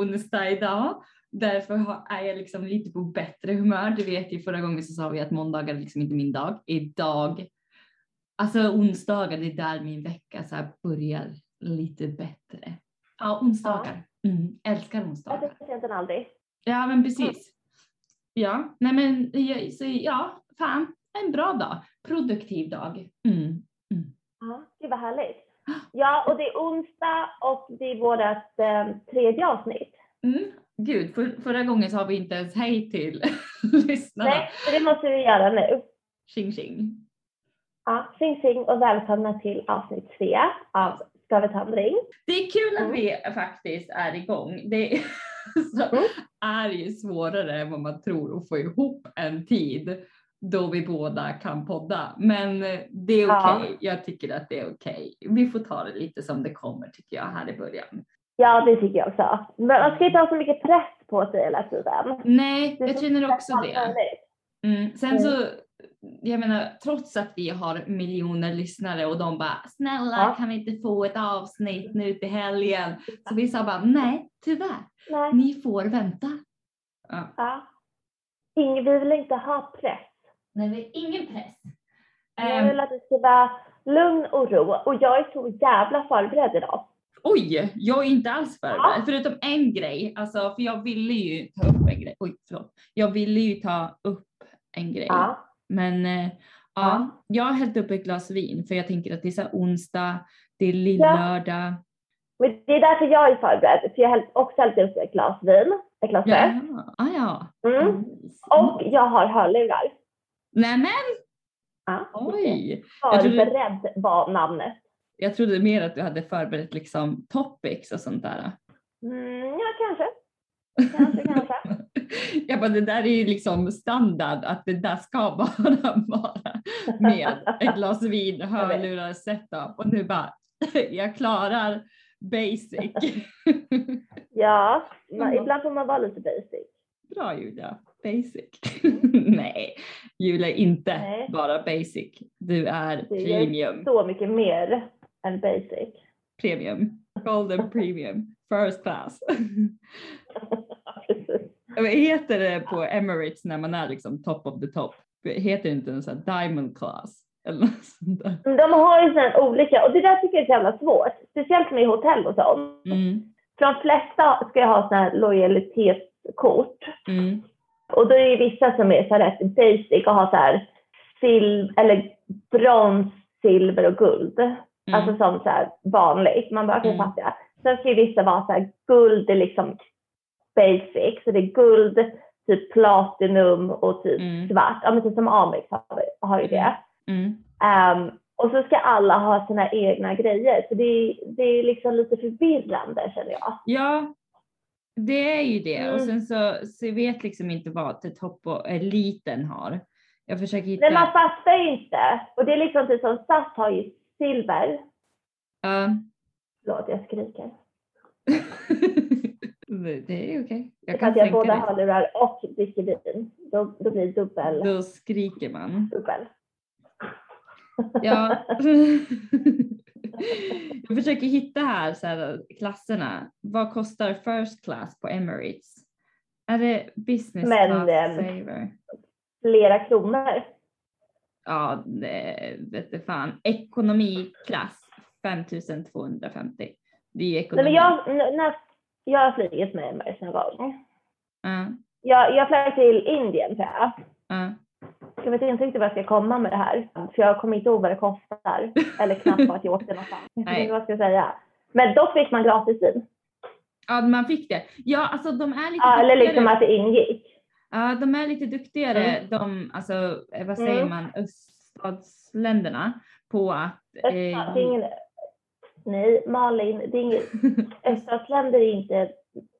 onsdag idag. Därför är jag liksom lite på bättre humör. Du vet ju förra gången så sa vi att måndagar är liksom inte min dag. Idag, alltså onsdagar, det är där min vecka så börjar lite bättre. Ja, onsdagar. Mm, älskar Jag onsdagar. sent än aldrig. Ja, men precis. Ja, nej men jag- så, ja, fan, en bra dag. Produktiv dag. Mm. Ja, gud vad härligt. Ja, och det är onsdag och det är vårt eh, tredje avsnitt. Mm. Gud, för, förra gången sa vi inte ens hej till lyssnarna. Nej, det måste vi göra nu. Tjing tjing. Ja, sing sing och välkomna till avsnitt tre av Ska vi ta en drink? Det är kul att Mm. vi faktiskt är igång. Det är, Mm. är ju svårare än vad man tror att få ihop en tid då vi båda kan podda. Men eh, det är okej. Ja. Jag tycker att det är okej. Vi får ta det lite som det kommer tycker jag här i början. Ja, det tycker jag också. Men man ska inte ha så mycket press på sig hela tiden. Nej, jag känner också det. Mm. Sen Mm. så, jag menar, trots att vi har miljoner lyssnare och de bara snälla Ja. kan vi inte få ett avsnitt nu till helgen? Så vi sa bara nej, tyvärr, Nej. ni får vänta. Ja. Ja. Ingen, vi vill inte ha press. Nej, vi har ingen press. Jag Ehm, vill att det ska vara lugn och ro. Och jag är så jävla förberedd idag. oj, jag är inte alls förberedd. Ja. Förutom en grej, alltså för jag ville ju ta upp en grej. Oj, förlåt. Jag ville ju ta upp en grej. Ja. Men eh, ja, Ja. jag har hällt upp ett glas vin för jag tänker att det är så onsdag, det är lillördag. Men det är därför jag är förberedd. För jag har också hällt upp ett glas vin. Ett glas Ja, ah, ja. Mm. Och jag har hörlurar. Nämen, Ja. oj. Trodde- Förberedd var namnet. Jag trodde mer att du hade förberett liksom topics och sånt där. Mm, ja, kanske. Kanske, kanske. Jag bara, det där är ju liksom standard att det där ska bara vara med ett glas vin, hörlurar, setup och nu bara, jag klarar basic. Ja, man, ibland får man vara lite basic. Bra Julia, basic. Nej, Julia är inte Nej. bara basic. Du är är premium, så mycket mer än basic. premium, golden premium, first class. Vad heter det på Emirates när man är liksom top of the top? Heter det inte en sån diamond class? Eller något sånt där? Men De har ju sådana olika, och det där tycker jag är så jävla svårt. Speciellt med hotell och sånt. Mm, För de flesta ska ju ha sådana här lojalitetskort. mm, Och då är det vissa som är så rätt basic och har så här sil eller brons, silver och guld. mm. Alltså som så vanligt. Man bara, okej Mm. fattar. Sen ska ju vissa vara så här, guld är liksom basic. Så det är guld, typ platinum och typ Mm. svart. Ja men typ som Amex har, har ju det. Mm. Ehm, och så ska alla ha sina egna grejer. Så det, är- det är liksom lite förvirrande känner jag. Ja, det är ju det. Mm. Och sen så, så jag vet liksom inte vad topp och eliten har. Jag försöker hitta. Men man fattar ju inte. Och det är liksom typ som SAS har ju silver. Ja. Förlåt jag skriker. det är okej. Jag Jag kan att jag både det. hörlurar och dricker vin. Då, då blir det dubbel. Då skriker man. dubbel. Ja. jag försöker hitta här, så här klasserna. Vad kostar first class på Emirates? Är det business Men, class ehm, saver? Flera kronor. Ja, det vet du fan. Ekonomiklass 5250. Det är ju Nej, ekonomi. men jag, när, jag har flugit med Emirates någon gång. Ja, Jag, jag flög till Indien tror jag. ja. Jag vet inte riktigt vad jag ska komma med det här. För jag kommer inte ihåg vad det kostar. Eller knappt vart jag åkte någonstans. Jag vet inte vad jag ska säga. Men dock fick man gratis vin. ja, man fick det. Ja, alltså de är lite Ja, eller liksom att det ingick. Ja, de är lite duktigare, Mm. de, alltså eh, vad säger Mm. man, öststatsländerna på att eh, det är ingen, nej, Malin, det är inget, öststatsländer är inte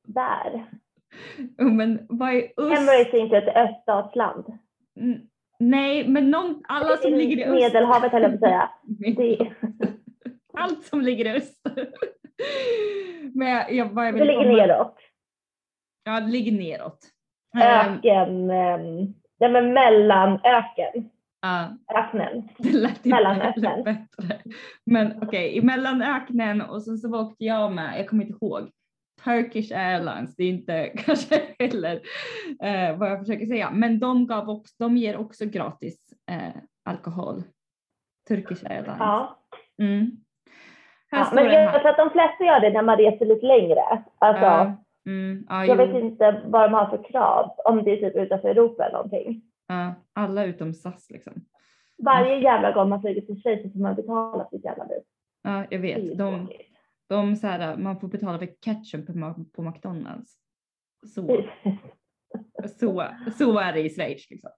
där. Men vad är öst? Emirates är inte ett öststatsland. N- Nej, men någon, alla som ligger i öst. Medelhavet höll jag på att säga. Det, Allt som ligger i öst. men jag, jag, vad jag det vill ligger komma- neråt. Ja, det ligger neråt. Ehm, Öken, um, nej men mellanöken. Ja, öknen. det lät inte bättre. Men okej, i mellanöknen och sen så åkte jag med, jag kommer inte ihåg, Turkish Airlines, det är inte kanske heller eh, vad jag försöker säga, men de, gav också, de ger också gratis eh, alkohol. Turkish Airlines. Ja. Mm. Ja, men jag här. tror att de flesta gör det när man reser lite längre. Alltså, Ja, mm, ja, jag vet inte vad de har för krav, om det är typ utanför Europa eller någonting. ja, alla utom SAS liksom. Varje jävla gång man flyger till Schweiz så får man betala sitt jävla bil. Ja, jag vet. De. De så här, man får betala för ketchup på, på McDonalds. Så, så, så är det i Schweiz liksom.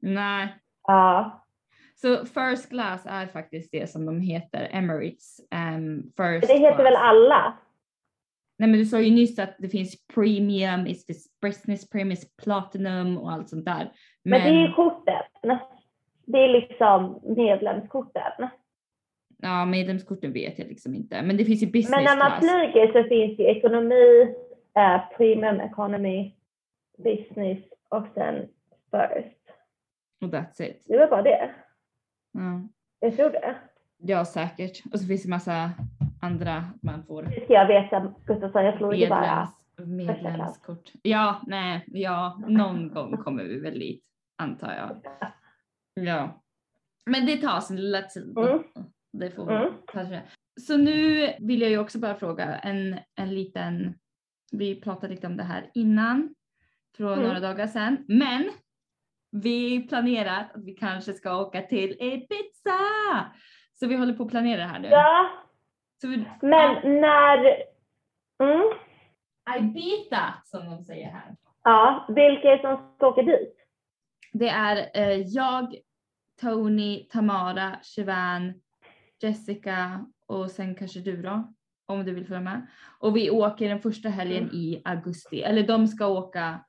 Nej, ja. så first class är faktiskt det som de heter, Emirates. Um, first Det heter class. väl alla? Nej men du sa ju nyss att det finns premium, it finns business premium, platinum och allt sånt där. Men, det är ju korten. Det är liksom medlemskorten. Ja, medlemskorten vet jag liksom inte. Men det finns ju business Men när man class. flyger så finns det ekonomi, eh, premium economy, business och sen first. Och that's it. Det var bara det. Ja. Jag tror det. ja, säkert. Och så finns det massa andra man får. Det ska jag veta Gustafsson, jag slår ju bara. Medlems, medlemskort. Ja, nej, ja, någon gång kommer vi väl dit, antar jag. Ja. Men det tar sin lilla tid. Mm. Det får Mm. kanske. Så nu vill jag ju också bara fråga en, en liten, vi pratade lite om det här innan, för Mm. några dagar sedan, men vi planerar att vi kanske ska åka till Ibiza. Så vi håller på att planera det här nu. Ja, vi, men när... Mm. Ibiza som de säger här. Ja, vilka är det som ska åka dit? Det är eh, jag, Tony, Tamara, Shivan, Jessica och sen kanske du då, om du vill följa med. Och vi åker den första helgen Mm. i augusti, eller de ska åka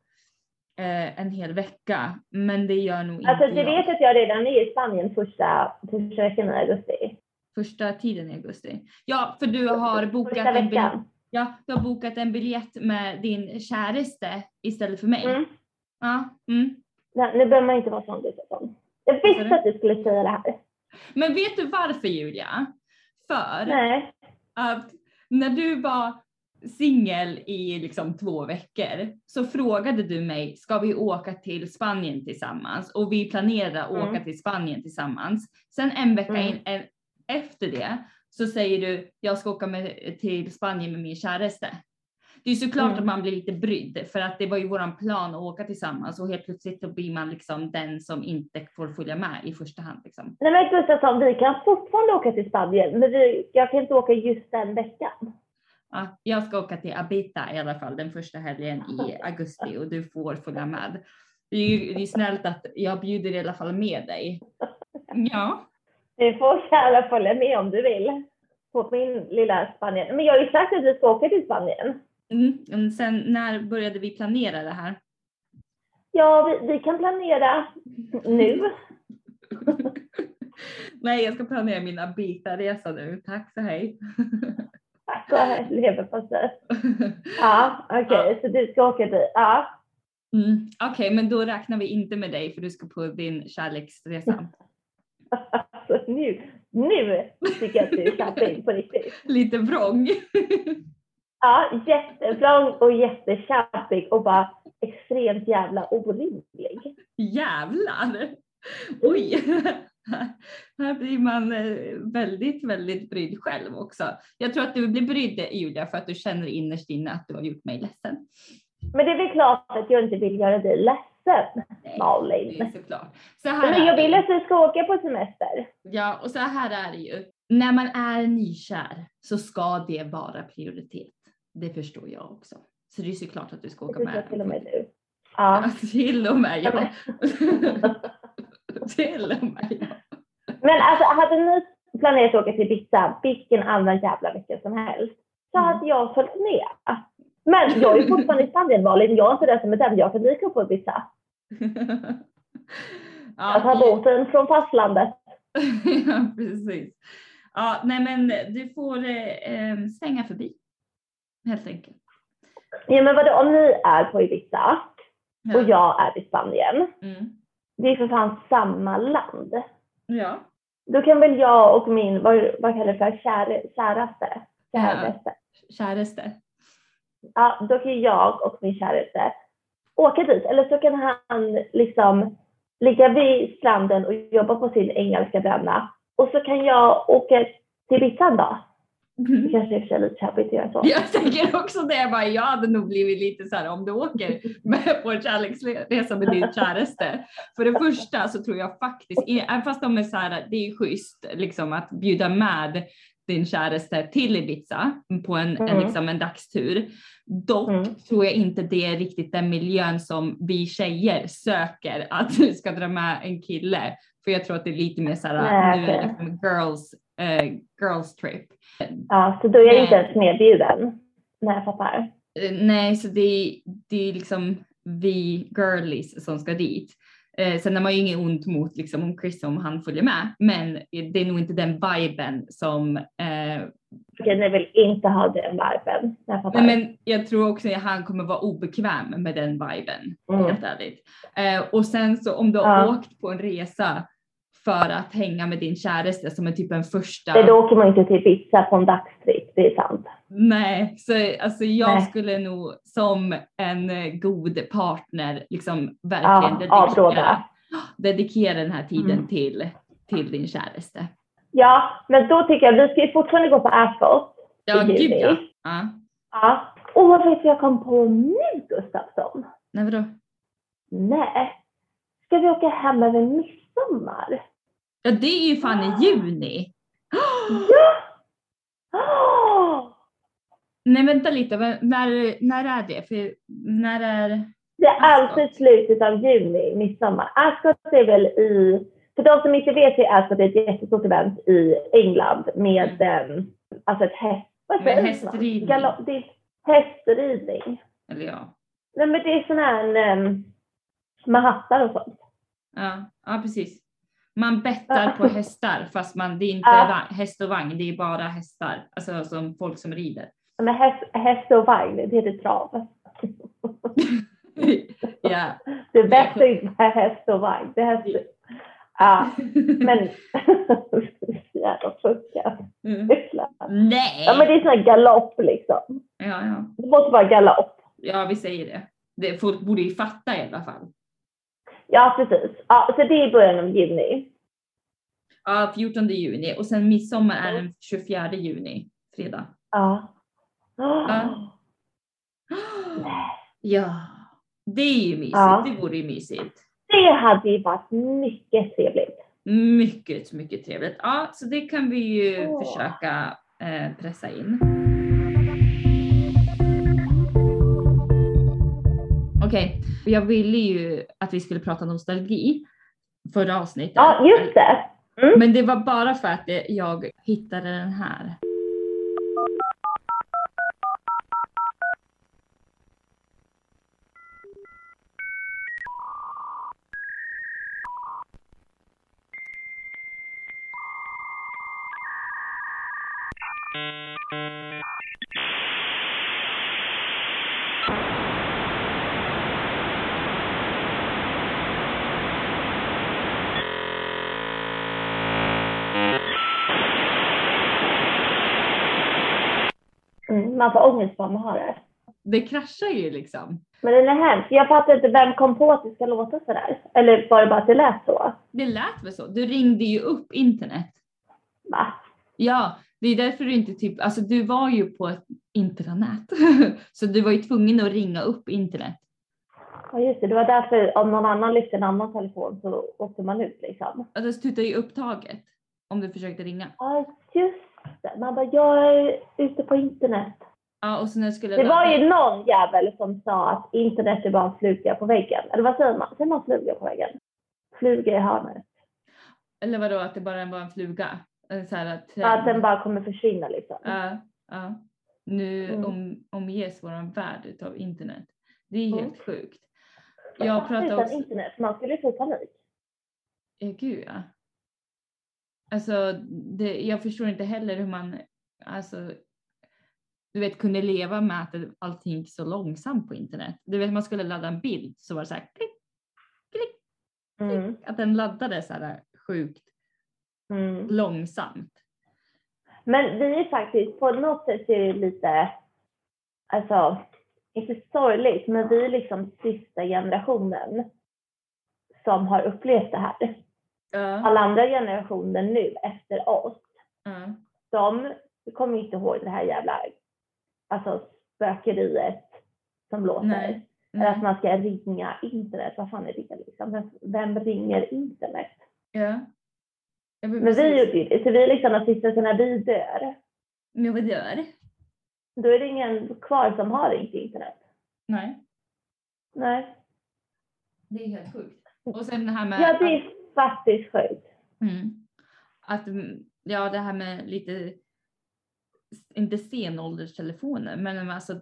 eh, en hel vecka, men det gör nog Alltså inte du jag. vet att jag redan är i Spanien första, första veckan i augusti. Första tiden i augusti. Ja, för du har bokat Första en biljett. Ja, du har bokat en biljett med din käraste istället för mig. Mm. Ja, mm. Nej, nu behöver man inte vara sån. Jag visste du? att du skulle säga det här. Men vet du varför Julia? För Nej. att när du var singel i liksom två veckor så frågade du mig, ska vi åka till Spanien tillsammans? Och vi planerade att åka Mm. till Spanien tillsammans. Sen en vecka Mm. in, en, efter det så säger du, jag ska åka med, till Spanien med min käraste. Det är såklart Mm. att man blir lite brydd för att det var ju våran plan att åka tillsammans och helt plötsligt så blir man liksom den som inte får följa med i första hand. Liksom. Nej men Gustafsson, vi kan fortfarande åka till Spanien, men vi, jag kan inte åka just den veckan. Ja, jag ska åka till Abita i alla fall den första helgen i augusti och du får följa med. Det är ju det är snällt att jag bjuder i alla fall med dig. Ja, Du får gärna följa med om du vill. På min lilla Spanien. Men jag har ju sagt att vi ska åka till Spanien. Mm. sen när började vi planera det här? Ja, vi, vi kan planera nu. Nej, jag ska planera min Abita-resa nu. Tack så hej. Tack och leverpastej. Ja, okej, så du ska åka dit. Ja. Mm. Okej, men då räknar vi inte med dig för du ska på din kärleksresa. Alltså nu, nu tycker jag att du är shopping på riktigt. Lite vrång. Ja, jättevrång och jättekämpig och bara extremt jävla orimlig. Jävlar! Oj! Här blir man eh, väldigt, väldigt brydd själv också. Jag tror att du blir brydd Julia för att du känner innerst inne att du har gjort mig ledsen. Men det är väl klart att jag inte vill göra dig ledsen, Nej, Malin. det är såklart. Så här Men jag vill att du ska åka på semester. Ja, och så här är det ju. När man är nykär så ska det vara prioritet. Det förstår jag också. Så det är såklart att du ska åka med. till och med du. Ja. Ja, till och med jag. till och med jag. Men alltså hade ni planerat att åka till Ibiza vilken annan jävla vecka som helst så Mm. hade jag följt med. Men jag är fortfarande i Spanien Malin, jag är inte där som är den, jag kan dyka upp på Ibiza. Jag tar ja, båten från fastlandet. ja, precis. Ja, nej men du får eh, eh, svänga förbi. Helt enkelt. Ja men vadå, om ni är på Ibiza Ja. och jag är i Spanien, Mm. det är för fan samma land. Ja. Då kan väl jag och min, vad, vad kallar det för, Kär, käraste? Käraste. Käraste. Ja, då kan jag och min käraste åka dit. Eller så kan han liksom ligga vid stranden och jobba på sin engelska bränna. Och så kan jag åka till Ibiza en dag. Det kanske är lite kämpigt att göra så. Jag tänker också det, jag, bara, jag hade nog blivit lite så här om du åker med på en kärleksresa med din käraste. För det första så tror jag faktiskt, även fast de är så här, det är schysst liksom att bjuda med din käraste till Ibiza på en, Mm. en, liksom en dagstur. Dock Mm. tror jag inte det är riktigt den miljön som vi tjejer söker att du ska dra med en kille. För jag tror att det är lite mer så här, Nej, nu är det liksom girls, eh, girls trip. Ja, så då är jag inte ens medbjuden. Nej, jag fattar. Eh, Nej, så det, är- det är liksom vi girlies som ska dit. Eh, sen har man ju inget ont mot liksom om Chris om han följer med, men det är nog inte den viben som eh, Okej, ni vill inte ha den viben. Nej, men jag tror också att han kommer vara obekväm med den viben, Mm. helt ärligt. Eh, och sen så om du har Ja. åkt på en resa för att hänga med din käraste som är typ en första. Nej, Då åker man inte till Ibiza på en dagstripp, det är sant. Nej, så alltså jag Nej. skulle nog som en eh, god partner liksom Ja, verkligen dedikera, avråda. dedikera den här tiden Mm. till, till din käraste. Ja, men då tycker jag, vi ska ju fortfarande gå på Ascot. Ja, gud ja. ja. Ja. Och vad vet jag kom på nu, Gustafsson? Nej, vadå? Nej. Ska vi åka hem över midsommar? Ja, det är ju fan i juni. Ja! Åh! Nej, vänta lite. När, när är det? För när är... Det är alltid slutet av juni, midsommar. Ascot är väl i, för de som inte vet är Ascot ett jättestort event i England med eh, alltså ett häst, vad säger hästridning. Galo- det är hästridning. Eller ja. Nej men det är sån här um, med hattar och sånt. Ja, ja precis. Man bettar på hästar fast man, det är inte Ja. häst och vagn, det är bara hästar. Alltså som folk som rider. Men häst, häst och vagn, det heter trav. ja. Det bästa är inte häst och vagn. Det är häst. Ja, men jävla sjuka. Mm. Nej! Ja men det är sån här galopp liksom. Ja, ja. Det måste vara galopp. ja, vi säger det. det. Folk borde ju fatta i alla fall. Ja precis. Ja, så det är i början av juni. Ja, 14 juni och sen midsommar är den 24 juni, fredag. Ja. Ja. Ja, det är ju mysigt. Ja. Det vore ju mysigt. Det hade ju varit mycket trevligt. Mycket, mycket trevligt. Ja, så det kan vi ju Åh. försöka eh, pressa in. Okej, jag ville ju att vi skulle prata nostalgi förra avsnittet. Ja, just det. Mm. Men det var bara för att jag hittade den här. Man får ångest bara man har det. Det kraschar ju liksom. Men den är hemsk. Jag fattar inte vem kom på att det ska låta sådär. Eller var det bara att det lät så? Det lät väl så. Du ringde ju upp internet. Va? Ja, det är därför du inte typ, alltså du var ju på ett intranät. så du var ju tvungen att ringa upp internet. Ja just det, det var därför om någon annan lyfte en annan telefon så åkte man ut liksom. Ja, det tutade ju upptaget om du försökte ringa. Ja just det. Man bara, jag är ute på internet. Ja, och jag skulle Det var ju någon jävel som sa att internet är bara en fluga på väggen. Eller vad säger man? Säger man fluga på väggen? Fluga i hörnet. Eller vadå, att det bara var en fluga? Så här trend. Att den bara kommer försvinna liksom. Ja, ja. Nu Mm. om, omges vår värld utav internet. Det är helt Mm. sjukt. Jag pratar Utan också... internet, man skulle få panik. Ja, gud ja. Alltså, det, jag förstår inte heller hur man, alltså, du vet, kunde leva med att allting gick så långsamt på internet. Du vet, man skulle ladda en bild så var det så här klick, klick, Mm. Att den laddade så här sjukt Mm. långsamt. Men vi är faktiskt, på något sätt är det lite, alltså, inte sorgligt, men vi är liksom sista generationen som har upplevt det här. Ja. Alla andra generationer nu efter oss, Ja. de kommer inte ihåg det här jävla alltså, spökeriet som låter. Nej. Eller att Nej. man ska ringa internet. Vad fan är det liksom? Vem, vem ringer internet? Ja. Men Men vi gjorde ju det. Så vi är liksom så när vi dör, vad gör det? då är det ingen kvar som har ringt internet. Nej, Nej. det är helt sjukt. Och sen det här med Ja, det är faktiskt sjukt. Mm. Att, mm, ja det här med lite, inte senålderstelefoner, men alltså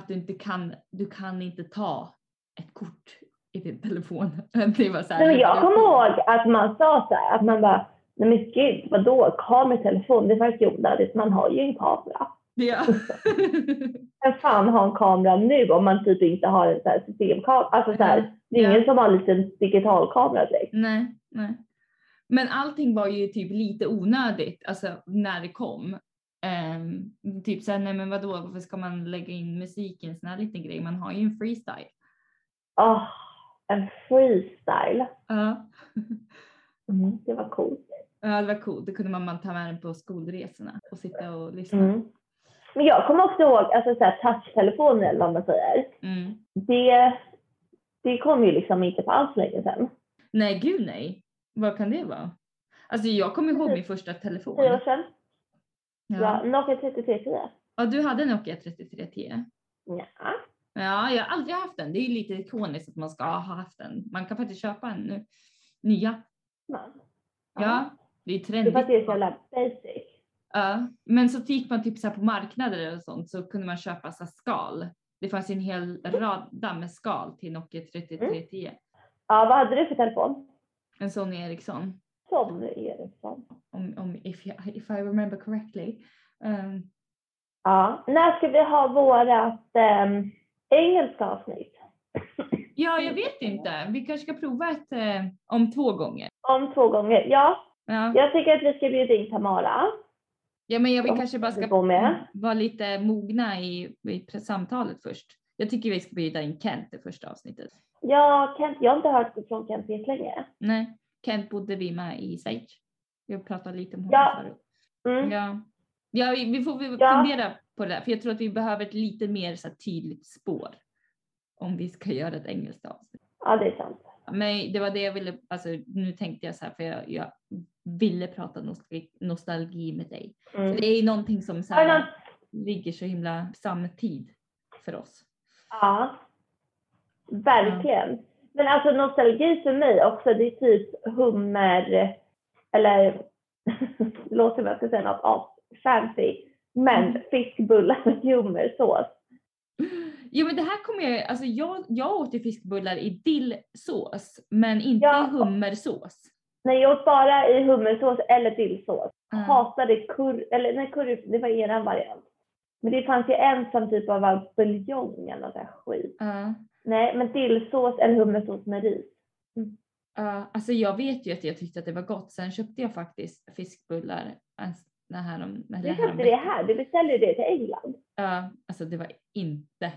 att du inte kan, du kan inte ta ett kort i din telefon. Det var så här, Nej, men jag kommer ihåg att man sa så här, att man bara, nej men gud, vadå, kameratelefon, det är faktiskt onödigt, man har ju en kamera. Ja. Vem fan har en kamera nu om man typ inte har en så här systemkamera? Alltså så här, det är Ja. ingen som har en liten digitalkamera direkt. nej, nej. Men allting var ju typ lite onödigt, alltså när det kom. Ehm, typ såhär, nej men vadå, varför ska man lägga in musik i en sån här liten grej? Man har ju en freestyle. Åh, en freestyle. Ja. Mm, det var coolt. Ja, det var coolt. Då kunde man man ta med den på skolresorna och sitta och lyssna. Mm. Men jag kommer också ihåg, alltså så här, touchtelefoner eller vad man säger. Mm. Det, det kom ju liksom inte på alls länge sedan. Nej, gud nej. Vad kan det vara? Alltså jag kommer ihåg min första telefon. Tio år sedan. Ja. Ja. Nokia 3310. ja, du hade Nokia 3310. Ja. Ja, jag har aldrig haft den. Det är lite ikoniskt att man ska ha haft den. Man kan faktiskt köpa en nu. Nya. Man. Ja, det är Det är för att det är trendigt. så jävla basic. Ja, men så gick man typ så på marknader och sånt så kunde man köpa så skal. Det fanns en hel rad med skal till Nokia 3310. Ja, vad hade du för telefon? En Sony Ericsson. Som Ericsson. Om, om, if, I, if I remember correctly. Um, Ja. När ska vi ha vårat um, engelska avsnitt? ja, jag vet inte. Vi kanske ska prova ett eh, om två gånger. Om två gånger. Ja, Ja, jag tycker att vi ska bjuda in Tamara. ja men jag vill kanske bara ska vara lite mogna i, i samtalet först. Jag tycker vi ska bjuda in Kent det första avsnittet. Ja, Kent, jag har inte hört från Kent på länge. Nej, Kent bodde vi med i Schweiz. Vi har pratat lite om honom Ja. förut. Mm. Ja, ja vi, får vi Ja. fundera på det där, för jag tror att vi behöver ett lite mer så här, tydligt spår om vi ska göra ett engelskt avsnitt. Ja, det är sant. Men det var det jag ville, alltså nu tänkte jag så här för jag, jag ville prata nostalgi, nostalgi med dig. Mm. Det är någonting som så här, ligger så himla samtid för oss. Ja, verkligen. Men alltså nostalgi för mig också, det är typ hummer, eller låter som jag ska säga något av fancy, men Mm. fiskbullar med hummersås. Jo men det här kommer jag, alltså jag, jag åt ju fiskbullar i dillsås men inte Ja. i hummersås. Nej, jag åt bara i hummersås eller dillsås. Mm. Hatade curry, eller nej curry, det var eran variant. Men det fanns ju en som typ var buljong eller något där skit. Ja. Nej, men dillsås eller hummersås med ris. Ja, alltså jag vet ju att jag tyckte att det var gott. Sen köpte jag faktiskt fiskbullar. Det här om, Du här om köpte det här, du beställde det till England. Ja, alltså det var inte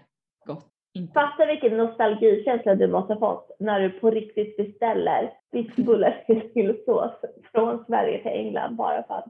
gott. Inte. Fatta vilken nostalgikänsla du måste ha fått när du på riktigt beställer fiskbullar i dillsås från Sverige till England bara för att.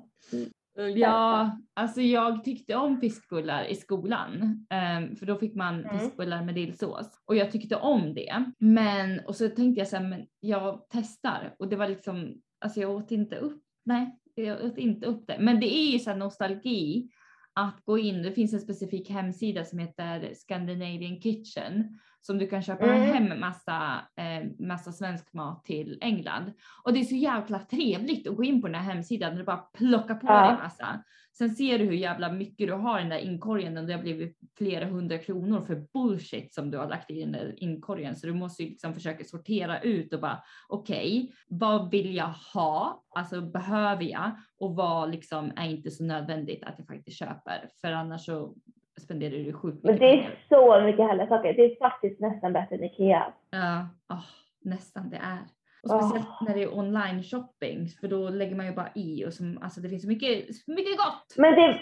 Ja, alltså jag tyckte om fiskbullar i skolan. ehm, för då fick man Mm. fiskbullar med dillsås. Och jag tyckte om det. Men, och så tänkte jag så här, men jag testar. Och det var liksom, alltså jag åt inte upp, nej, jag åt inte upp det. Men det är ju så här nostalgi att gå in, det finns en specifik hemsida som heter Scandinavian Kitchen som du kan köpa Mm. hem massa, eh, massa svensk mat till England. Och det är så jävla trevligt att gå in på den här hemsidan och du bara plocka på Ja. dig massa. Sen ser du hur jävla mycket du har i den där inkorgen och det har blivit flera hundra kronor för bullshit som du har lagt i den där inkorgen. Så du måste ju liksom försöka sortera ut och bara okej, vad vill jag ha? Alltså behöver jag? Och vad liksom är inte så nödvändigt att jag faktiskt köper? För annars så spenderar du sjukt Men mycket det pengar. är så mycket härliga saker. Det är faktiskt nästan bättre än Ikea. Ja, åh, nästan det är. Och speciellt när det är online shopping för då lägger man ju bara i och som, alltså det finns så mycket, mycket gott. Men det,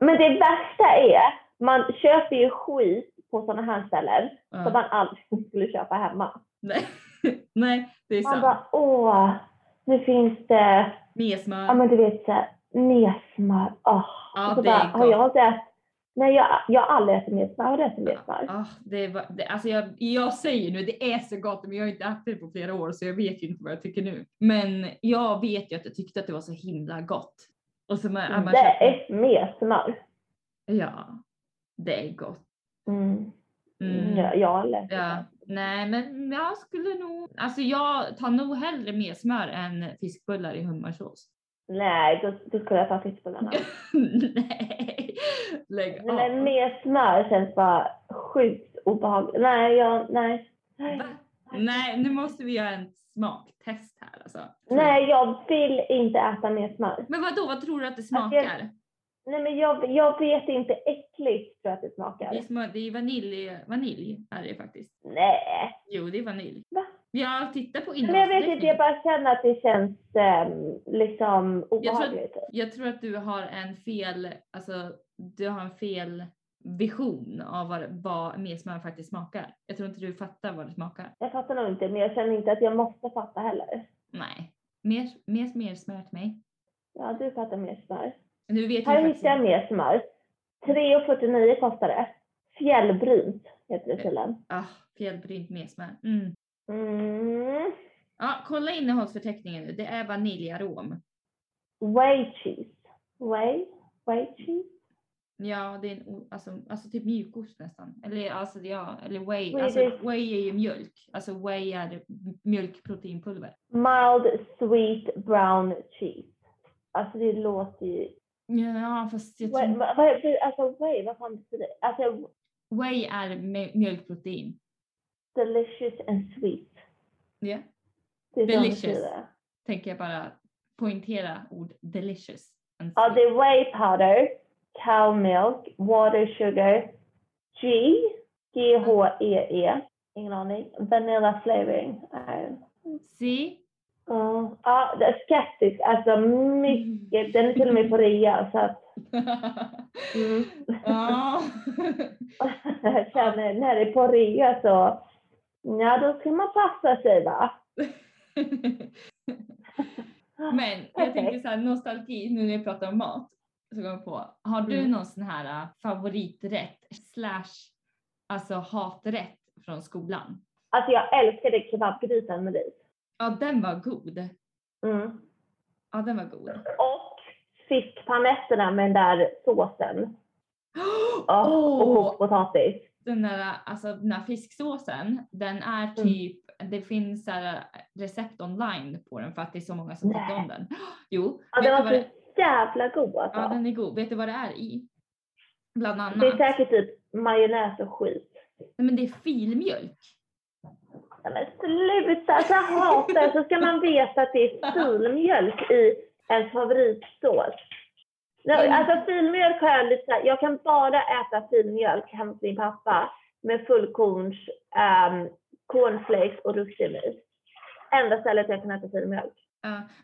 men det värsta är, man köper ju skit på sådana här ställen Ja. som man aldrig skulle köpa hemma. Nej. Nej, det är Man sant. bara, åh, nu finns det, Mer smör. ja men du vet såhär, mersmör. Åh. Ja, och så det bara, har gott. jag inte ätit, nej jag, jag har aldrig ätit mersmör. Har du ätit mersmör? Ah, det var, det, alltså jag, jag säger nu, det är så gott, men jag har inte ätit det på flera år så jag vet ju inte vad jag tycker nu. Men jag vet ju att jag tyckte att det var så himla gott. Och så man, man det är mersmör. Ja, det är gott. Mm. Mm. Ja, jag har ätit Ja, nej men jag skulle nog, alltså jag tar nog hellre mer smör än fiskbullar i hummersås. Nej, då, då skulle jag ta fiskbullarna. nej, lägg av. Men mer smör känns bara sjukt obehagligt. Nej, jag, nej. Va? Nej, nu måste vi göra en smaktest här alltså. Nej, jag vill inte äta mer smör. Men vad då? vad tror du att det Alltså, jag- smakar? Nej, men jag, jag vet inte. Äckligt tror jag att det Det smakar. är, smör, det är vanilj, vanilj är det faktiskt. Nej, Jo, det är vanilj. Va? Jag tittar på men jag vet inte. Jag bara känner att det känns ehm, liksom obehagligt. Jag tror att du har en fel, alltså du har en fel vision av vad, vad mer smör faktiskt smakar. Jag tror inte du fattar vad det smakar. Jag fattar nog inte, men jag känner inte att jag måste fatta heller. Nej, mer, mer, mer smör till mig. Ja, du fattar mer smör. Nu vet Här hittade jag mer smör. 3,49 kostar det. Fjällbrynt heter det tydligen. Ah, fjällbrynt mer smör. Mm. Mm. Ja, kolla innehållsförteckningen nu. Det är vaniljarom. Whey cheese. Whey? Whey cheese? Ja, det är en, alltså, alltså typ mjukost nästan. Eller alltså ja, eller whey. Whey, Alltså, whey är ju mjölk. Alltså whey är mjölkproteinpulver. Mild sweet brown cheese. Alltså det låter ju... Ja, fast jag tror vad, alltså whey, vad fan betyder det? Alltså whey är mj- mjölkprotein. delicious and sweet. Ja, de Delicious. tänker jag bara poängtera ord delicious. and Ja, det är whey powder, cow milk, water sugar, G, G-H-E-E, E, ingen aning, vanilla flavoring. See? Ja, ja, det är skeptisk, alltså mycket, den är till och med på rea så att Mm. ja. jag känner när det är på rea så, ja då ska man passa sig va. Men jag tänker så här nostalgi nu när vi pratar om mat. Så går jag på. Har du Mm. någon sån här äh, favoriträtt slash alltså haträtt från skolan? Alltså jag älskade kebabgrytan med ris. Ja, den var god. Mm. Ja, den var god. Och fiskpanetterna med den där såsen. Ja, Åh, Och kokt potatis. den där, alltså den här fisksåsen, den är Mm. typ, det finns så äh, recept online på den för att det är så många som tycker Nej. om den. Jo, Ja, du var det, jävla god alltså. ja, den är god. Vet du vad det är i? Bland annat. Det är säkert typ majonnäs och skit. Nej, men det är filmjölk. Ja, men sluta, så hatar så ska man veta att det är filmjölk i ens favoritsås. No, Mm. alltså filmjölk har jag lite jag kan bara äta filmjölk hemma hos min pappa med fullkorns, um, cornflakes och russinmos. Enda stället jag kan äta filmjölk.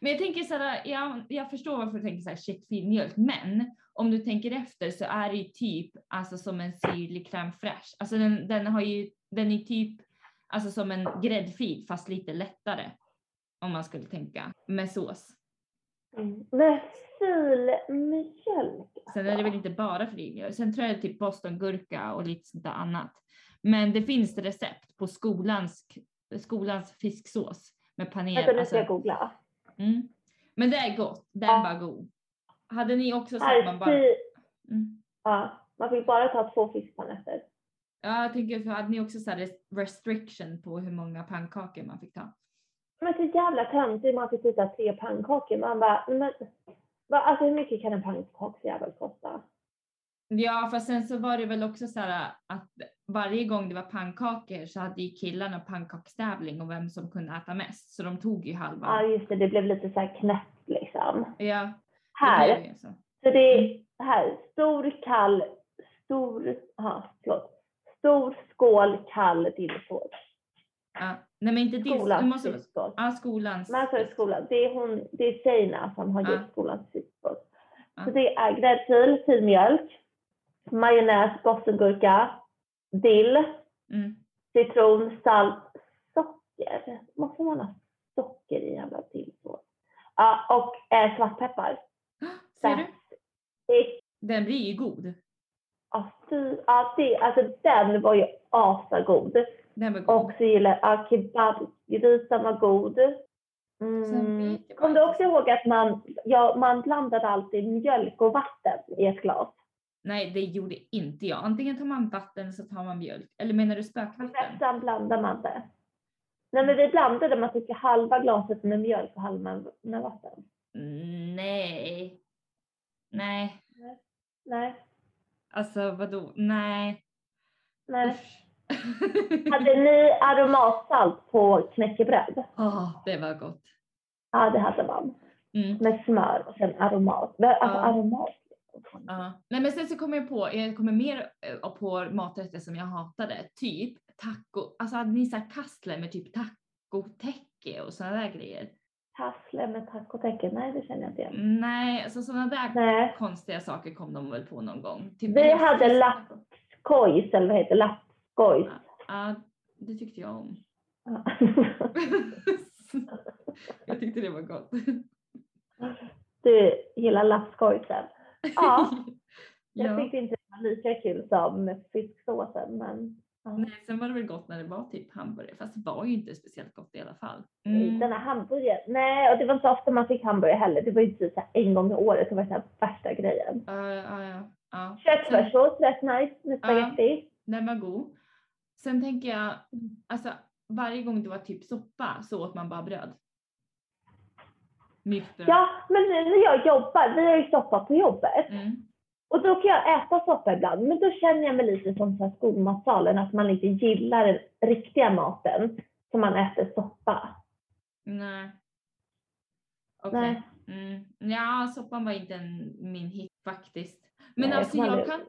Men jag tänker så här, jag, jag förstår varför du tänker så här shit filmjölk, men om du tänker efter så är det ju typ alltså som en syrlig crème fraîche. Alltså den, den har ju, den är typ alltså som en gräddfil fast lite lättare. Om man skulle tänka med sås. Mm. Med filmjölk. Sen är det väl inte bara filmjölk. Sen tror jag typ bostongurka och lite sånt där annat. Men det finns recept på skolans, skolans fisksås med panel. Vänta, nu alltså- ska jag googla. Mm. Men det är gott, den Ja. var god. Hade ni också så Här, att man bara... Mm. ja, man fick bara ta två fiskpanetter. Ja, jag tänker, för hade ni också så restriction på hur många pannkakor man fick ta? Men så jävla töntigt, man fick ta tre pannkakor. Man bara, men, alltså hur mycket kan en pannkaksjävel kosta? Ja, fast sen så var det väl också så här att varje gång det var pannkakor så hade ju killarna pannkakstävling och vem som kunde äta mest. Så de tog ju halva. Ja just det, det blev lite så här knäppt liksom. Ja, det Här, blev ju så. så det är här, stor kall, stor, aha, förlåt. Stor skål kall dillsås. Ja. Nej men inte det. Skolans måste, frukostgås. ja, skolans. Men alltså skolan, det är, hon, det är tjejerna som har Ja. gjort skolans frukostgås. Ja. Så det är gräddfil, filmjölk, majonnäs, bottengurka, dill, Mm. citron, salt, socker. Måste man ha socker i jävla tillsås? Ja, och eh, svartpeppar. Ser du? Det, Den blir ju god. ja, fy, ja, det, alltså den var ju asagod. Den var god. Och så gillar jag kebabgrisen var god. Mm. Kom du också ihåg att man, ja, man blandade alltid mjölk och vatten i ett glas? Nej, det gjorde inte jag. Antingen tar man vatten så tar man mjölk. Eller menar du spökvatten? Nästan blandar man det. Nej men vi blandade, man fick halva glaset med mjölk och halva med vatten. Nej. Nej. Nej, Alltså vadå? Nej. nej. Hade ni aromatsalt på knäckebröd? Åh, det var gott. Ja, det hade man. Mm. Med smör och sen aromat. Men, Alltså Ja. aromat. Ja. Nej men sen så kommer jag på, jag kommer mer eh, på maträtter som jag hatade. Typ taco, alltså hade ni så här kassler med typ tacotäcke och sådana där grejer? Tassle med tacotäcke. Nej, det känner jag inte igen. Nej, alltså sådana där Nej. konstiga saker kom de väl på någon gång. Typ Vi hade fisk- lapp- Skojs, eller vad heter det? Lappskojs. Ja, det tyckte jag om. Ja. jag tyckte det var gott. Du gillar lappskojsen. Ja, jag ja. tyckte inte det var lika kul som fisksåsen, men ja. Nej, sen var det väl gott när det var typ hamburgare, fast det var ju inte speciellt gott i alla fall. Mm. Den här hamburgaren. Nej, och det var inte ofta man fick hamburgare heller. Det var ju typ så en gång i året. Det var så här värsta grejen. Ja, ja, ja, ja. Köttfärssås, rätt nice med spagetti. Den var god. Sen tänker jag, alltså varje gång det var typ soppa så åt man bara bröd. Bröd. Ja, men nu när jag jobbar, vi har ju soppa på jobbet. Mm. Och då kan jag äta soppa ibland. Men då känner jag mig lite som så här skolmatsalen, att man inte gillar den riktiga maten. Så man äter soppa. Nej. Okej. Nej. Mm. Ja, soppan var inte en, min hit faktiskt. Men Nej, alltså jag kan,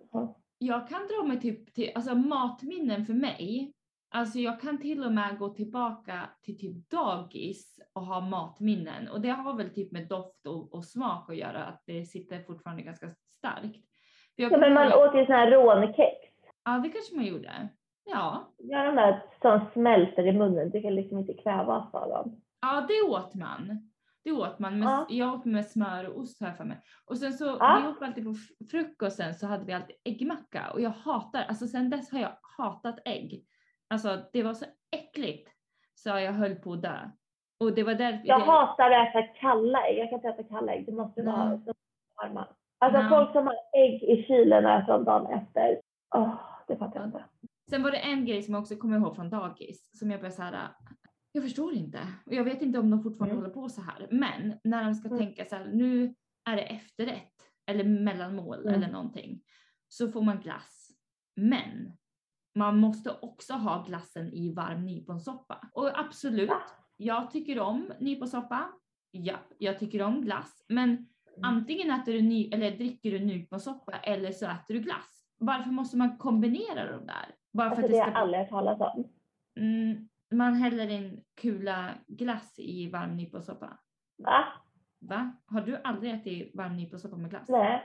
jag kan dra mig typ till, alltså matminnen för mig. Alltså jag kan till och med gå tillbaka till typ dagis och ha matminnen. Och det har väl typ med doft och, och smak att göra, att det sitter fortfarande ganska starkt. För Ja, men man ihåg- åt ju sådana här rånkex. Ja, det kanske man gjorde. Ja, Ja, de där som smälter i munnen. Du kan liksom inte kvävas av dem. ja det åt man. Det åt man. Med, Ja. Jag åt med smör och ost har jag för mig. Och sen så, Ja. vi åt alltid på fr- frukosten så hade vi alltid äggmacka. Och jag hatar, alltså sen dess har jag hatat ägg. Alltså det var så äckligt. Så jag höll på att dö. Och det var därför. Jag det, hatar att äta kalla ägg. Jag kan inte äta kalla ägg. Det måste vara så varma. Alltså Nej. folk som har ägg i kylen och äter dem dagen efter. Åh, det fattar jag inte. Sen var det en grej som jag också kommer ihåg från dagis som jag började så här. Jag förstår inte och jag vet inte om de fortfarande Mm. håller på så här. Men när de ska Mm. tänka så här, nu är det efterrätt eller mellanmål Mm. eller någonting så får man glass. Men man måste också ha glassen i varm nyponsoppa. Och absolut, jag tycker om nyponsoppa. Ja, jag tycker om glass, men Mm. antingen äter du ny, eller dricker du nyponsoppa eller så äter du glass. Varför måste man kombinera de där? Bara för Alltså att det det har jag aldrig hört talas om. mm, man häller en kula glass i varm nyponsoppa. Va? Va? Har du aldrig ätit varm nyponsoppa med glass? Nej.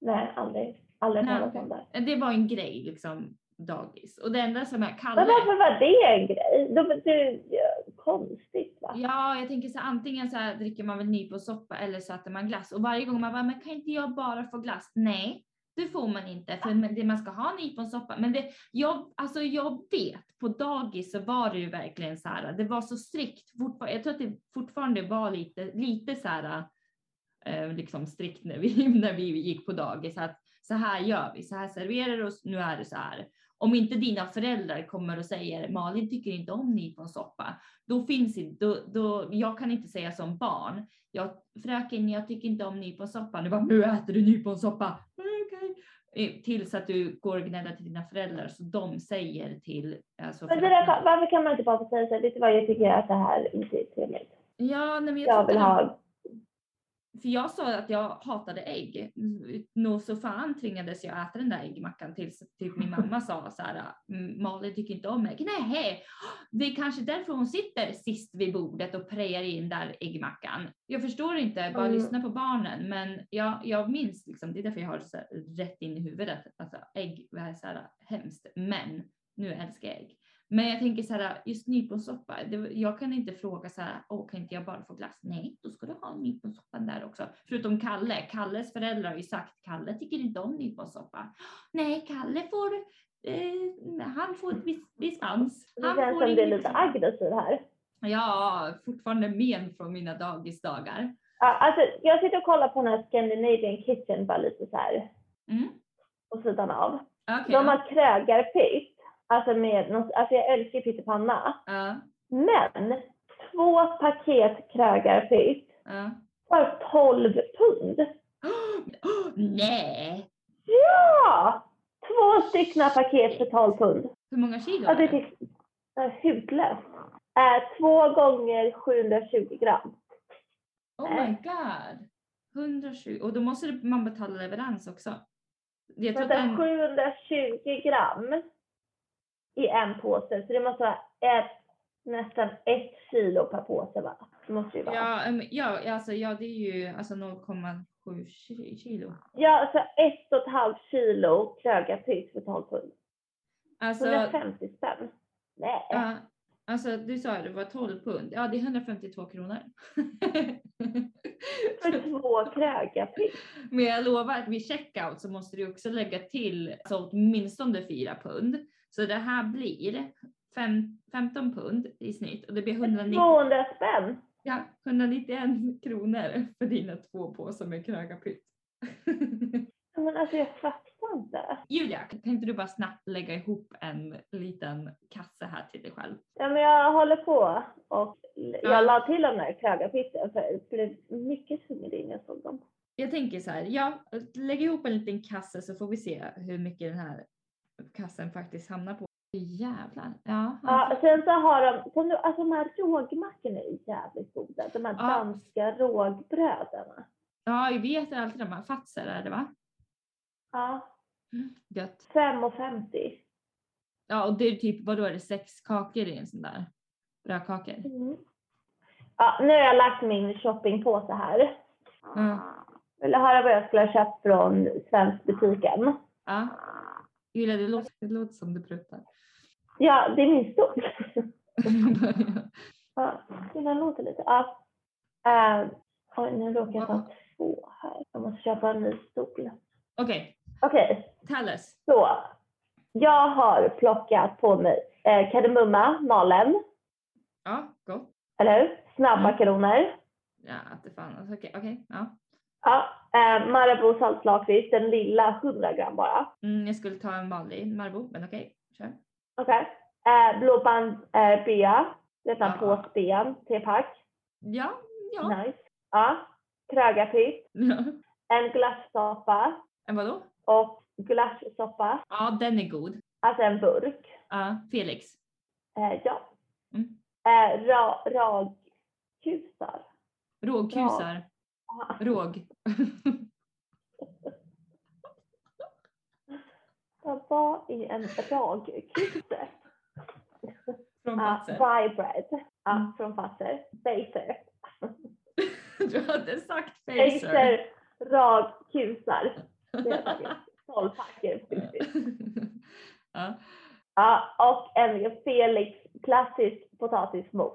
Nej, aldrig. Aldrig hört talas om det. Det var en grej liksom dagis. Och det enda som jag Men kallar varför var det en grej? De, du, konstigt va? Ja, jag tänker så här, antingen så här dricker man väl nyponsoppa eller så äter man glass. Och varje gång man bara, men kan inte jag bara få glass? Nej, det får man inte för det man ska ha nyponsoppa. Men det, jag, alltså jag vet, på dagis så var det ju verkligen så här, det var så strikt. Jag tror att det fortfarande var lite, lite så här, eh, liksom strikt när vi, när vi gick på dagis. Att så här gör vi, så här serverar vi oss, nu är det så här. Om inte dina föräldrar kommer och säger Malin tycker inte om nyponsoppa, då finns inte, då, då, jag kan inte säga som barn, jag, fröken jag tycker inte om nyponsoppa, nu bara nu äter du nyponsoppa, "Mm, okej. Eh, Tills att du går och gnäller till dina föräldrar så de säger till alltså, Men det där, varför kan man inte bara få säga så här, vet du vad, jag tycker att det här inte är trevligt. Ja, nej, men jag, Jag vill ha för jag sa att jag hatade ägg. Nå så fan tvingades jag äta den där äggmackan tills typ min mamma sa så här, "Mm, Malin tycker inte om ägg. Nej, det är kanske därför hon sitter sist vid bordet och prejar in där äggmackan. Jag förstår inte, bara Mm. lyssna på barnen, men jag, jag minns liksom, det är därför jag har så rätt in i huvudet, alltså ägg är så här hemskt, men nu älskar jag ägg. Men jag tänker så här, just nyponsoppa, det, jag kan inte fråga så här, åh kan inte jag bara få glass? Nej, då ska du ha nyponsoppan där också. Förutom Kalle, Kalles föräldrar har ju sagt, Kalle tycker inte om nyponsoppa. Nej, Kalle får, eh, han får dispens. Det Han känns får som du är lite aggressiv här. Ja, fortfarande men från mina dagisdagar. Ja, alltså, jag sitter och kollar på den här Scandinavian Kitchen bara lite så här Mm. på sidan av. Okej. De har krögarpytt. Alltså, med, alltså jag älskar pyttipanna. Ja, Men två paket krögarpytt ja. för 12 pund. Nej! Ja! Två stycken paket för 12 pund. Hur många kilo är det är hutlöst. Äh, två gånger 720 gram. Oh my god! 120. Och då måste man betala leverans också. Jag tror den, 720 gram i en påse. Så det måste vara ett, nästan ett kilo per påse va? Det måste ju vara. Ja, ja, ja, alltså, ja, det är ju alltså 0,7 ki- kilo. alltså ett och ett halvt kilo krögarpytt för 12 pund. Alltså, 150 spänn. Nej. ja, alltså du sa att det var 12 pund. Ja, det är 152 kronor. För två krögarpytt. Men jag lovar att vid checkout så måste du också lägga till alltså, åtminstone 4 pund. Så det här blir fem, 15 pund i snitt och det blir 190, 200 spänn. ja, 191 kronor för dina två påsar med krögarpytt. Ja, Men alltså jag fattar inte. Julia, kan inte du bara snabbt lägga ihop en liten kasse här till dig själv? Ja, men jag håller på och Ja. jag la till de där krögarpytten för jag blev mycket hungrig när jag såg dem. Jag tänker så här, ja, lägg ihop en liten kasse så får vi se hur mycket den här kassen faktiskt hamnar på. Jävlar. Ja, Ja, sen så har de, sen, alltså de här rågmackorna är jävligt goda. De här Ja. danska rågbröderna. ja vi äter alltid de här fatser är det va? Ja, Gött. 5,50. Ja, och det är typ, vad då är det, sex kakor i en sån där? Brödkakor? Mm. Ja, nu har jag lagt min shoppingpåse här. Ja. Vill du höra vad jag skulle ha köpt från svenskbutiken? ja. Julia, det låter, det låter som du pruttar. Ja, det är min stol. Ja, den låter lite. Ja. Uh, oj, nu råkar jag ta två här. Jag måste köpa en ny stol. Okej, Okej, tell us. så. Jag har plockat på mig eh, kardemumma, malen, Ja, gott. eller hur? Snabbmakaroner. Ja, att det fan. Alltså, Okej, okej. Ja. Ja, eh, Marabou saltlakrits, den lilla 100 gram bara. Mm, jag skulle ta en vanlig Marabou, men okej, kör. Okej. Eh, Blåband eh, bea, detta Ja. påsben, tepack. Ja, ja. Nice. Ja, krögarpytt, ja. en glassoppa En vadå? och gulaschsoppa. Ja, den är god. Alltså en burk. Ja, Felix. Eh, ja. Mm. Eh, ra, ragkusar. Rågkusar. Råg. Vad var i en ragkuse? Från Fazer. Vibrad. Ja, Mm. från Fazer. Baser. Du hade sagt Fazer. Baser ragkusar. Tolvpacker. ja. Ja, och en Felix klassisk potatismos.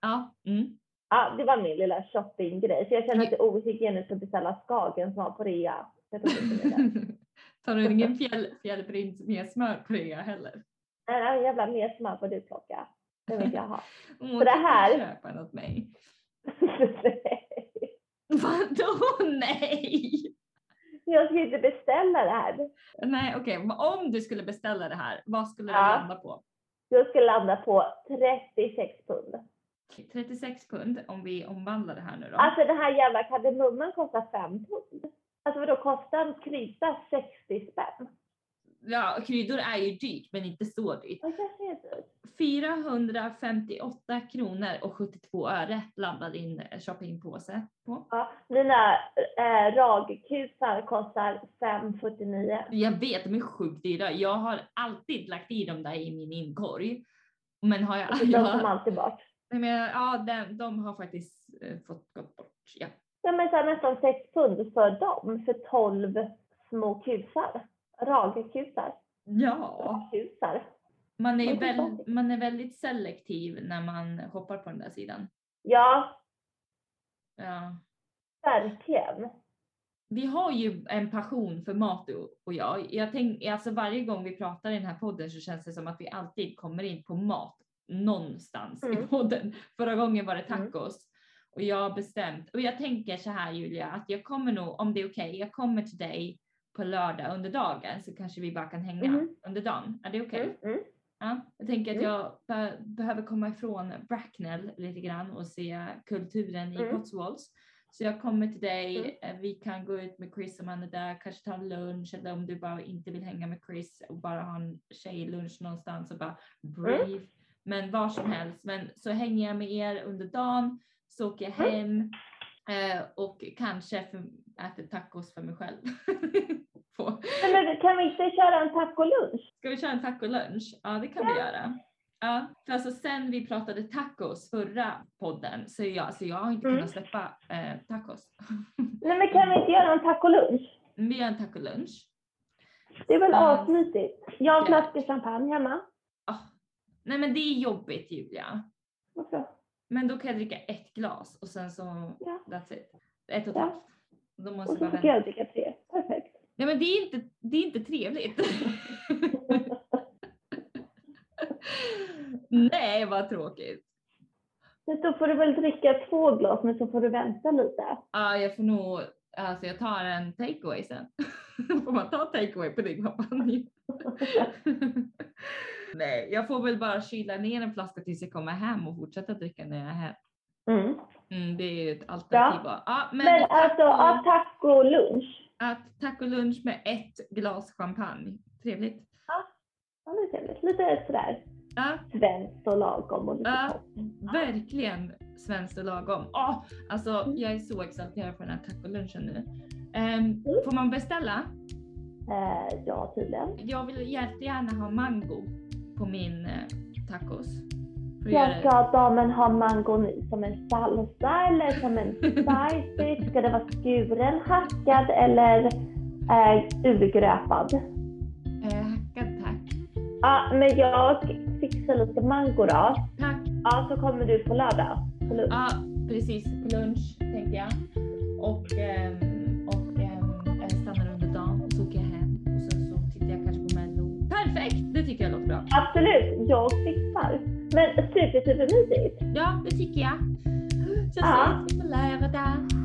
ja. Mm. Ja, det var min lilla shoppinggrej. Så jag känner att det är ohygieniskt att beställa skagen som var på rea. Det det. Tar du ingen fjäll, fjällprins med smör på det heller? Nej, nej, jävla mer smör får du plocka. Det vill jag ha. Hon det här- köpa något mig. Vadå nej? jag ska inte beställa det här. Nej okej, men om du skulle beställa det här, vad skulle det Ja. landa på? Jag ska landa på 36 pund. 36 pund om vi omvandlar det här nu då. Alltså den här jävla kardemumman kostar 5 pund. Alltså vadå kostar en krydda 60 spänn? Ja, kryddor är ju dyrt men inte så dyrt. Det kanske är dyrt. 458 kronor och 72 öre landade din eh, shoppingpåse på. Ja, mina eh, ragkusar kostar 5,49. Jag vet, de är sjukt dyra. Jag har alltid lagt i dem där i min inkorg. Men har jag... De kommer alltid bort. Nej, men, ja, de, de har faktiskt eh, fått gått bort. Ja. Ja, men så här, nästan 6 pund för dem, för 12 små kusar. Ragkusar. ja, Kusar. man är, väl, man är väldigt selektiv när man hoppar på den där sidan. Ja, Ja. verkligen. Vi har ju en passion för mat och jag. jag tänk, alltså varje gång vi pratar i den här podden så känns det som att vi alltid kommer in på mat någonstans i Mm. podden. Förra gången var det Mm. tacos. Och jag har bestämt, och jag tänker så här Julia, att jag kommer nog, om det är okej, jag kommer till dig på lördag under dagen så kanske vi bara kan hänga Mhm. under dagen. Är det okej? Mm, mm. Ja, jag tänker att Mm. jag be- behöver komma ifrån Bracknell lite grann och se kulturen i Mm. Cotswolds. Så jag kommer till dig, Mm. eh, vi kan gå ut med Chris om han är där, kanske ta en lunch eller om du bara inte vill hänga med Chris och bara ha en tjejlunch någonstans och bara brief. Men var som helst, men så hänger jag med er under dagen, så åker jag Mm. hem eh, och kanske för, äter tacos för mig själv. Men kan vi inte köra en tacolunch? Ska vi köra en tacolunch? Ja, det kan vi göra. Ja, för alltså sen vi pratade tacos förra podden så jag, så jag har inte Mm. kunnat släppa eh, tacos. Nej, men kan vi inte göra en tacolunch? Vi gör en tacolunch. Det är väl Mm. asmysigt. Jag har en Ja. flaska champagne hemma. Nej men det är jobbigt Julia. Varför? Men då kan jag dricka ett glas och sen så Ja. that's it. Ett och ett Ja. halvt. Då måste Och jag så bara vänta. jag dricka tre. Perfekt. Nej men det är inte, det är inte trevligt. nej vad tråkigt. Men då får du väl dricka två glas, men så får du vänta lite. Ja, jag får nog, alltså jag tar en takeaway sen. får man ta takeaway på din champagne? Nej, jag får väl bara kyla ner en flaska tills jag kommer hem och fortsätta dricka när jag är här. Mm. Mm, det är ju ett alternativ. Ja. Ja, men Men alltså, taco, ja, tacolunch. att tacolunch med ett glas champagne. Trevligt. Ja, det är trevligt. Lite sådär Ja, svenskt och lagom och lite Ja. topp. verkligen svenskt och lagom. Åh, alltså jag är så exalterad för den här tacolunchen nu. Ehm, får man beställa? Eh, ja, tydligen. Jag vill jättegärna ha mango på min eh, tacos. Göra- ska damen ha mangon som en salsa eller som en spicy? Ska det vara skuren, hackad eller eh, urgröpad? Eh, hackad tack. Ja, men jag fixar lite mango då. Tack. Ja, så kommer du på lördag. På lunch. Ja, precis. På lunch tänker jag. Och, ehm, tycker jag låter bra. Absolut, jag fixar. Men super, super mysigt. Ja, det tycker jag. Så ses vi på lördag.